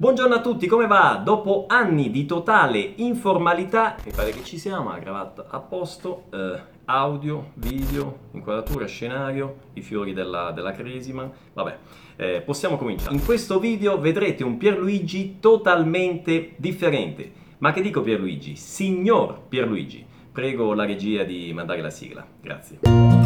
Buongiorno a tutti, come va? Dopo anni di totale informalità, mi pare che ci siamo, la cravatta a posto, eh, audio, video, inquadratura, scenario, i fiori della, della cresima, vabbè, eh, possiamo cominciare. In questo video vedrete un Pierluigi totalmente differente. Ma che dico Pierluigi? Signor Pierluigi. Prego la regia di mandare la sigla, grazie.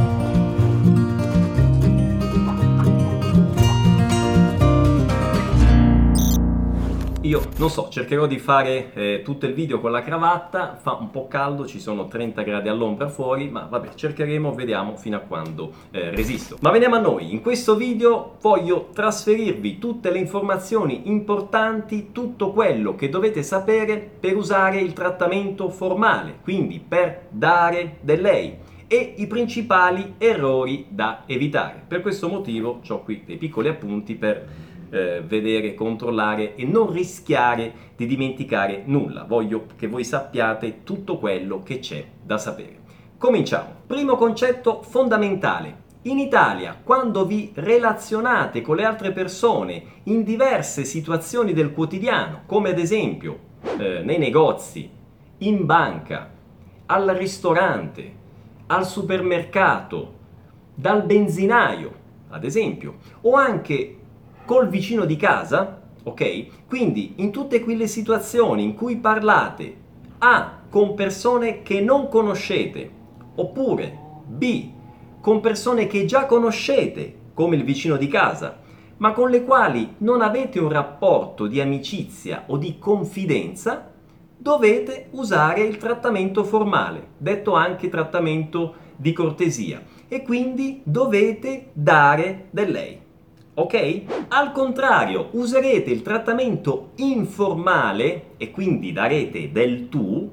Io non so, cercherò di fare eh, tutto il video con la cravatta, fa un po' caldo, ci sono 30 gradi all'ombra fuori, ma vabbè, cercheremo, vediamo fino a quando eh, resisto. Ma veniamo a noi, in questo video voglio trasferirvi tutte le informazioni importanti, tutto quello che dovete sapere per usare il trattamento formale, quindi per dare del lei e i principali errori da evitare. Per questo motivo ho qui dei piccoli appunti per eh, vedere, controllare e non rischiare di dimenticare nulla. Voglio che voi sappiate tutto quello che c'è da sapere. Cominciamo. Primo concetto fondamentale. In Italia, quando vi relazionate con le altre persone in diverse situazioni del quotidiano, come ad esempio eh, nei negozi, in banca, al ristorante, al supermercato, dal benzinaio, ad esempio, o anche col vicino di casa, ok? Quindi in tutte quelle situazioni in cui parlate A con persone che non conoscete, oppure B con persone che già conoscete, come il vicino di casa, ma con le quali non avete un rapporto di amicizia o di confidenza, dovete usare il trattamento formale, detto anche trattamento di cortesia, e quindi dovete dare del lei. Ok? Al contrario, userete il trattamento informale e quindi darete del tu,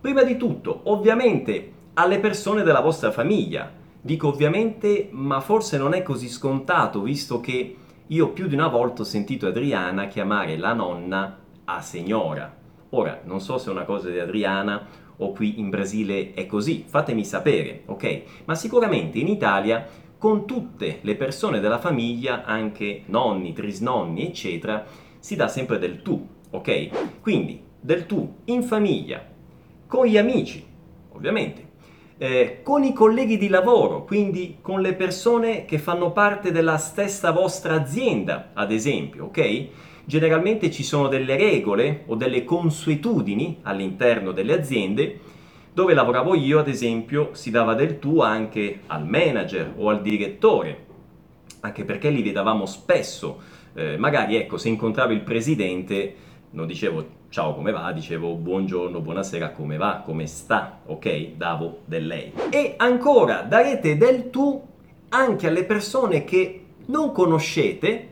prima di tutto, ovviamente, alle persone della vostra famiglia. Dico ovviamente, ma forse non è così scontato, visto che io più di una volta ho sentito Adriana chiamare la nonna a signora. Ora, non so se è una cosa di Adriana o qui in Brasile è così, fatemi sapere, ok? Ma sicuramente in Italia con tutte le persone della famiglia, anche nonni, trisnonni, eccetera, si dà sempre del tu, ok? Quindi del tu in famiglia, con gli amici, ovviamente, eh, con i colleghi di lavoro, quindi con le persone che fanno parte della stessa vostra azienda, ad esempio, ok? Generalmente ci sono delle regole o delle consuetudini all'interno delle aziende dove lavoravo io, ad esempio, si dava del tu anche al manager o al direttore, anche perché li vedevamo spesso. Eh, magari, ecco, se incontravo il presidente, non dicevo ciao come va, dicevo buongiorno, buonasera, come va, come sta, ok? Davo del lei. E ancora, darete del tu anche alle persone che non conoscete,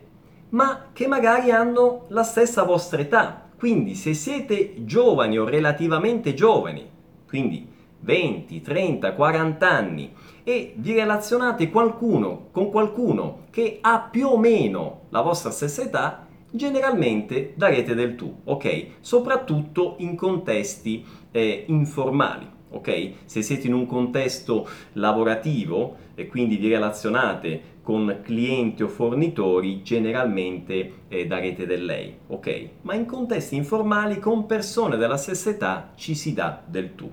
ma che magari hanno la stessa vostra età. Quindi se siete giovani o relativamente giovani, quindi 20, 30, 40 anni e vi relazionate qualcuno, con qualcuno che ha più o meno la vostra stessa età, generalmente darete del tu, ok? Soprattutto in contesti eh, informali. Ok? Se siete in un contesto lavorativo e quindi vi relazionate con clienti o fornitori, generalmente eh, darete del lei, ok? Ma in contesti informali con persone della stessa età ci si dà del tu,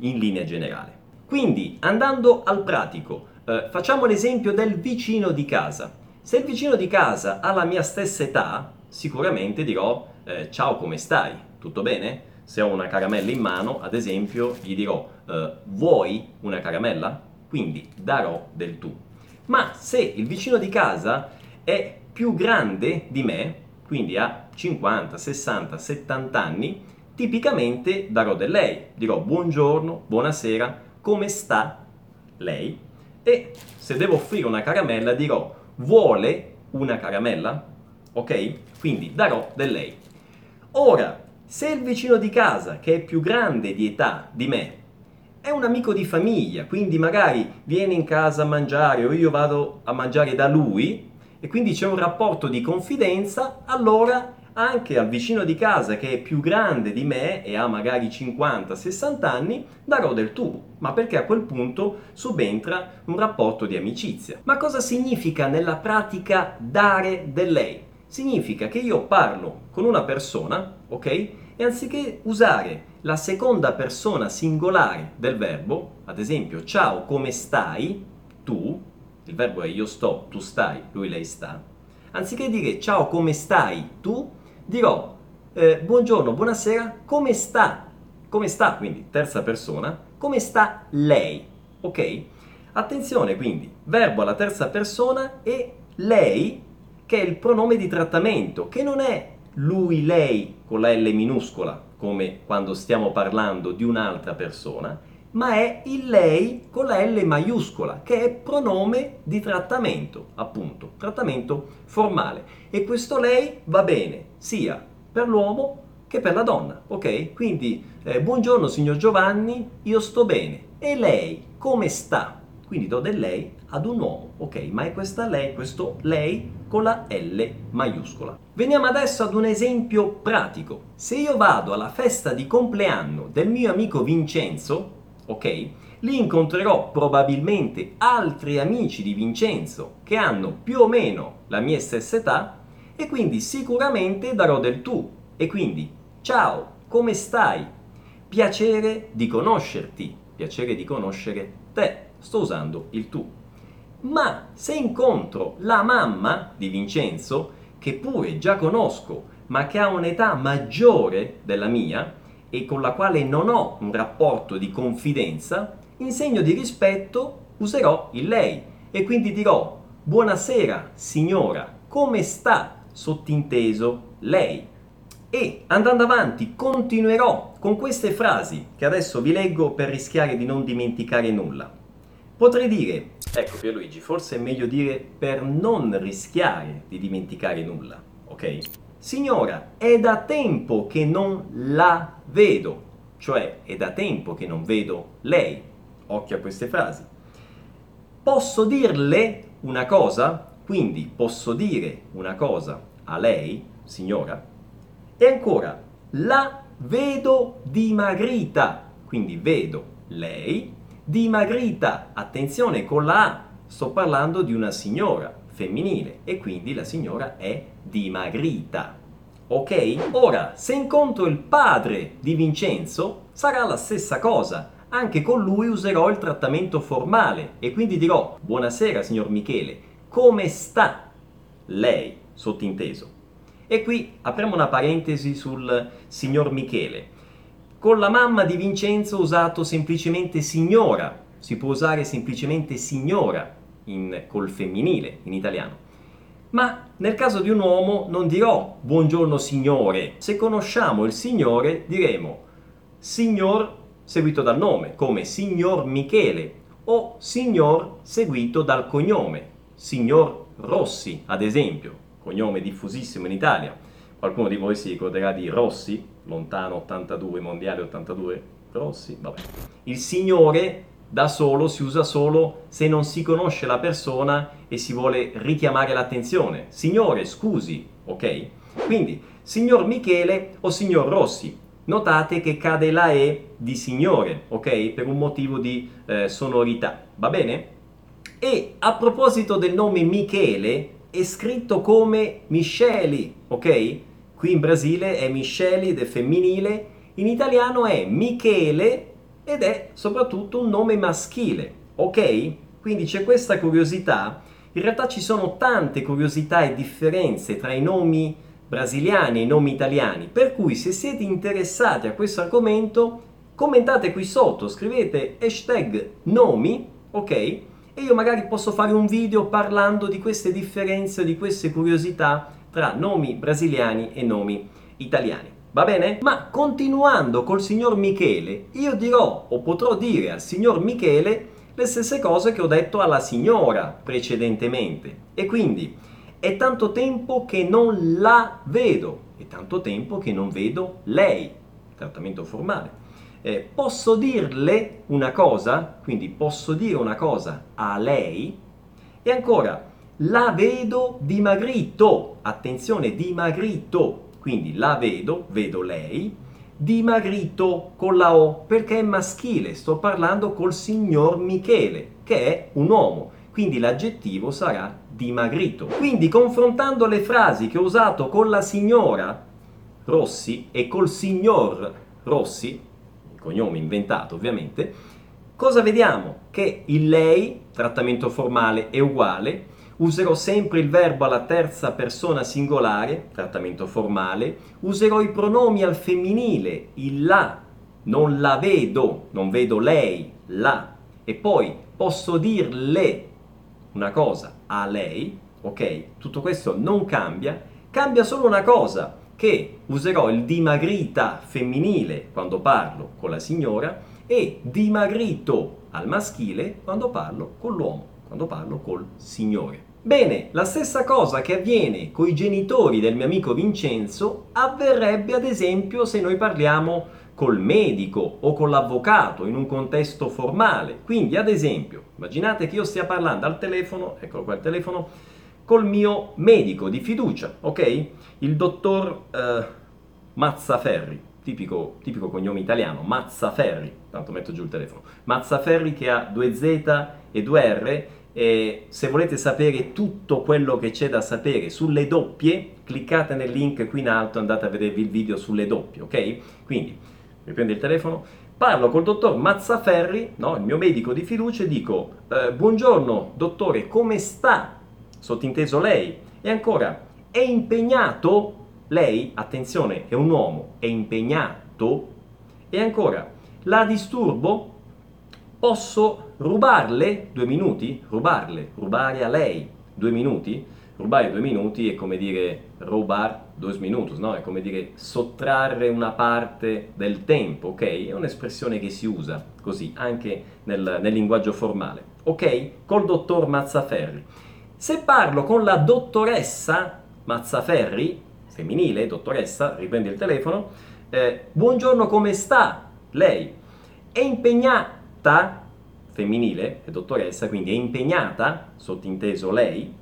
in linea generale. Quindi, andando al pratico, eh, facciamo l'esempio del vicino di casa. Se il vicino di casa ha la mia stessa età, sicuramente dirò eh, ciao come stai, tutto bene? se ho una caramella in mano, ad esempio, gli dirò eh, vuoi una caramella? Quindi darò del tu. Ma se il vicino di casa è più grande di me, quindi ha 50, 60, 70 anni, tipicamente darò del lei. Dirò buongiorno, buonasera, come sta lei? E se devo offrire una caramella dirò vuole una caramella? Ok? Quindi darò del lei. Ora, se il vicino di casa, che è più grande di età di me, è un amico di famiglia, quindi magari viene in casa a mangiare o io vado a mangiare da lui e quindi c'è un rapporto di confidenza, allora anche al vicino di casa che è più grande di me e ha magari 50-60 anni, darò del tu, ma perché a quel punto subentra un rapporto di amicizia. Ma cosa significa nella pratica dare del lei? significa che io parlo con una persona, ok? E anziché usare la seconda persona singolare del verbo, ad esempio ciao come stai, tu, il verbo è io sto, tu stai, lui lei sta, anziché dire ciao come stai tu, dirò eh, buongiorno, buonasera, come sta? Come sta, quindi terza persona, come sta lei? Ok? Attenzione quindi, verbo alla terza persona e lei che è il pronome di trattamento, che non è lui, lei con la L minuscola, come quando stiamo parlando di un'altra persona, ma è il lei con la L maiuscola, che è pronome di trattamento, appunto, trattamento formale. E questo lei va bene sia per l'uomo che per la donna, ok? Quindi, eh, buongiorno signor Giovanni, io sto bene. E lei come sta? Quindi do del lei ad un uomo, ok? Ma è questa lei, questo lei con la L maiuscola. Veniamo adesso ad un esempio pratico. Se io vado alla festa di compleanno del mio amico Vincenzo, ok? Lì incontrerò probabilmente altri amici di Vincenzo che hanno più o meno la mia stessa età e quindi sicuramente darò del tu. E quindi, ciao, come stai? Piacere di conoscerti, piacere di conoscere te sto usando il tu. Ma se incontro la mamma di Vincenzo, che pure già conosco, ma che ha un'età maggiore della mia e con la quale non ho un rapporto di confidenza, in segno di rispetto userò il lei e quindi dirò buonasera signora, come sta? Sottinteso lei. E andando avanti continuerò con queste frasi che adesso vi leggo per rischiare di non dimenticare nulla. Potrei dire, ecco Pierluigi, forse è meglio dire per non rischiare di dimenticare nulla, ok? Signora, è da tempo che non la vedo, cioè è da tempo che non vedo lei. Occhio a queste frasi. Posso dirle una cosa? Quindi posso dire una cosa a lei, signora? E ancora, la vedo dimagrita, quindi vedo lei dimagrita. Attenzione con la A, sto parlando di una signora femminile e quindi la signora è dimagrita. Ok? Ora, se incontro il padre di Vincenzo, sarà la stessa cosa. Anche con lui userò il trattamento formale e quindi dirò: Buonasera, signor Michele, come sta lei? Sottinteso. E qui apriamo una parentesi sul signor Michele. Con la mamma di Vincenzo ho usato semplicemente signora, si può usare semplicemente signora in, col femminile in italiano. Ma nel caso di un uomo non dirò buongiorno signore, se conosciamo il signore diremo signor seguito dal nome, come signor Michele o signor seguito dal cognome, signor Rossi ad esempio, cognome diffusissimo in Italia. Qualcuno di voi si ricorderà di Rossi, lontano 82, mondiale 82, Rossi, vabbè. Il Signore da solo si usa solo se non si conosce la persona e si vuole richiamare l'attenzione. Signore, scusi, ok? Quindi, signor Michele o signor Rossi. Notate che cade la E di signore, ok? Per un motivo di eh, sonorità, va bene? E a proposito del nome Michele, è scritto come Micheli, ok? Qui in Brasile è Micheli ed è femminile, in italiano è Michele ed è soprattutto un nome maschile, ok? Quindi c'è questa curiosità. In realtà ci sono tante curiosità e differenze tra i nomi brasiliani e i nomi italiani, per cui se siete interessati a questo argomento, commentate qui sotto, scrivete hashtag nomi, ok? E io magari posso fare un video parlando di queste differenze, di queste curiosità tra nomi brasiliani e nomi italiani. Va bene? Ma continuando col signor Michele, io dirò o potrò dire al signor Michele le stesse cose che ho detto alla signora precedentemente. E quindi è tanto tempo che non la vedo, è tanto tempo che non vedo lei, trattamento formale. Eh, posso dirle una cosa, quindi posso dire una cosa a lei, e ancora la vedo dimagrito, attenzione, dimagrito, quindi la vedo, vedo lei, dimagrito con la O perché è maschile, sto parlando col signor Michele, che è un uomo. quindi l'aggettivo sarà dimagrito. Quindi confrontando le frasi che ho usato con la signora Rossi e col signor Rossi, il cognome inventato ovviamente, cosa vediamo? Che il lei, trattamento formale, è uguale, userò sempre il verbo alla terza persona singolare, trattamento formale, userò i pronomi al femminile, il la, non la vedo, non vedo lei, la, e poi posso dirle una cosa a lei, ok? Tutto questo non cambia, cambia solo una cosa, che userò il dimagrita femminile quando parlo con la signora e dimagrito al maschile quando parlo con l'uomo, quando parlo col signore. Bene, la stessa cosa che avviene con i genitori del mio amico Vincenzo avverrebbe ad esempio se noi parliamo col medico o con l'avvocato in un contesto formale. Quindi, ad esempio, immaginate che io stia parlando al telefono, eccolo qua il telefono, col mio medico di fiducia, ok? Il dottor eh, Mazzaferri, tipico, tipico cognome italiano, Mazzaferri, tanto metto giù il telefono, Mazzaferri che ha due Z e due R e se volete sapere tutto quello che c'è da sapere sulle doppie, cliccate nel link qui in alto e andate a vedervi il video sulle doppie, ok? Quindi riprendo il telefono, parlo col dottor Mazzaferri, no, il mio medico di fiducia, e dico eh, buongiorno dottore, come sta? Sottinteso lei. E ancora, è impegnato? Lei, attenzione, è un uomo, è impegnato? E ancora, la disturbo? Posso rubarle due minuti? Rubarle, rubare a lei due minuti? Rubare due minuti è come dire rubar dos minutos, no? È come dire sottrarre una parte del tempo, ok? È un'espressione che si usa così anche nel, nel linguaggio formale, ok? Col dottor Mazzaferri. Se parlo con la dottoressa Mazzaferri, femminile, dottoressa, riprende il telefono, eh, buongiorno, come sta? Lei è impegnata, femminile, è dottoressa, quindi è impegnata, sottinteso lei,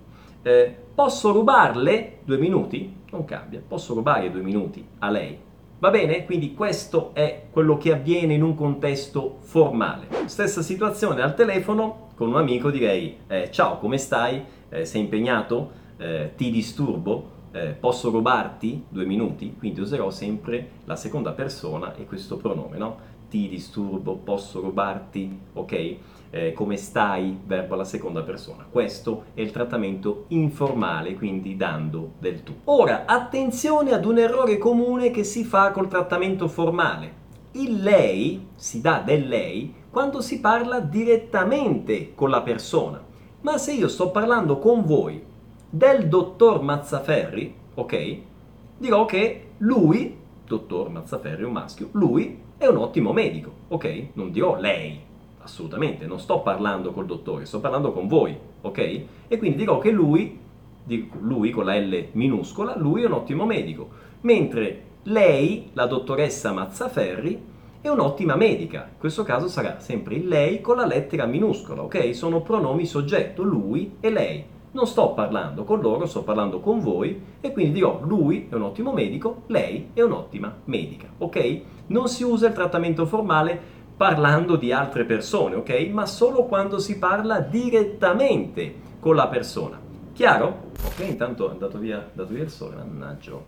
eh, posso rubarle due minuti? Non cambia, posso rubare due minuti a lei. Va bene? Quindi questo è quello che avviene in un contesto formale. Stessa situazione al telefono, con un amico direi eh, ciao, come stai? Eh, sei impegnato? Eh, ti disturbo? Eh, posso rubarti due minuti? Quindi userò sempre la seconda persona e questo pronome, no? Ti disturbo, posso rubarti? Ok? eh, come stai, verbo alla seconda persona. Questo è il trattamento informale, quindi dando del tu. Ora, attenzione ad un errore comune che si fa col trattamento formale. Il lei si dà del lei quando si parla direttamente con la persona. Ma se io sto parlando con voi del dottor Mazzaferri, ok? Dirò che lui, dottor Mazzaferri, un maschio, lui è un ottimo medico, ok? Non dirò lei, assolutamente, non sto parlando col dottore, sto parlando con voi, ok? E quindi dirò che lui, lui con la L minuscola, lui è un ottimo medico, mentre lei, la dottoressa Mazzaferri, è un'ottima medica. In questo caso sarà sempre il lei con la lettera minuscola, ok? Sono pronomi soggetto, lui e lei. Non sto parlando con loro, sto parlando con voi e quindi dirò lui è un ottimo medico, lei è un'ottima medica, ok? Non si usa il trattamento formale parlando di altre persone, ok? Ma solo quando si parla direttamente con la persona. Chiaro? Ok, intanto è andato via, è andato via il sole, mannaggia.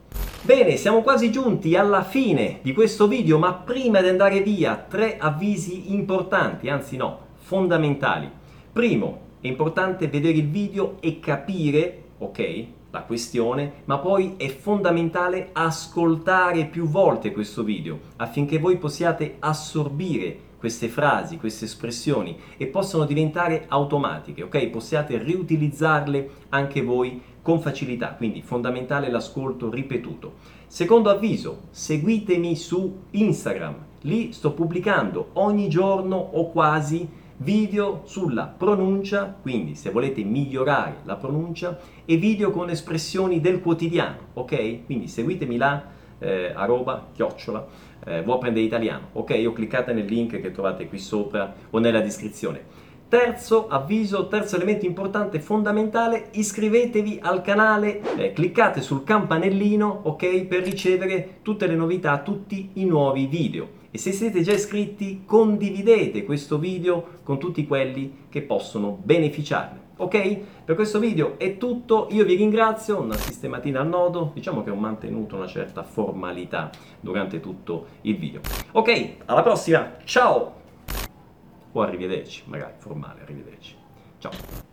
Bene, siamo quasi giunti alla fine di questo video, ma prima di andare via, tre avvisi importanti, anzi no, fondamentali. Primo, è importante vedere il video e capire, ok, la questione, ma poi è fondamentale ascoltare più volte questo video affinché voi possiate assorbire queste frasi, queste espressioni e possano diventare automatiche, ok? Possiate riutilizzarle anche voi con facilità, quindi fondamentale l'ascolto ripetuto. Secondo avviso, seguitemi su Instagram, lì sto pubblicando ogni giorno o quasi video sulla pronuncia, quindi se volete migliorare la pronuncia, e video con espressioni del quotidiano, ok? Quindi seguitemi là, eh, arroba, chiocciola, eh, vuoi apprendere italiano, ok? O cliccate nel link che trovate qui sopra o nella descrizione. Terzo avviso, terzo elemento importante, fondamentale, iscrivetevi al canale, eh, cliccate sul campanellino, ok, per ricevere tutte le novità, tutti i nuovi video. E se siete già iscritti, condividete questo video con tutti quelli che possono beneficiarne. Ok? Per questo video è tutto, io vi ringrazio, una sistematina al nodo, diciamo che ho mantenuto una certa formalità durante tutto il video. Ok, alla prossima, ciao! O arrivederci, magari formale, arrivederci. Ciao!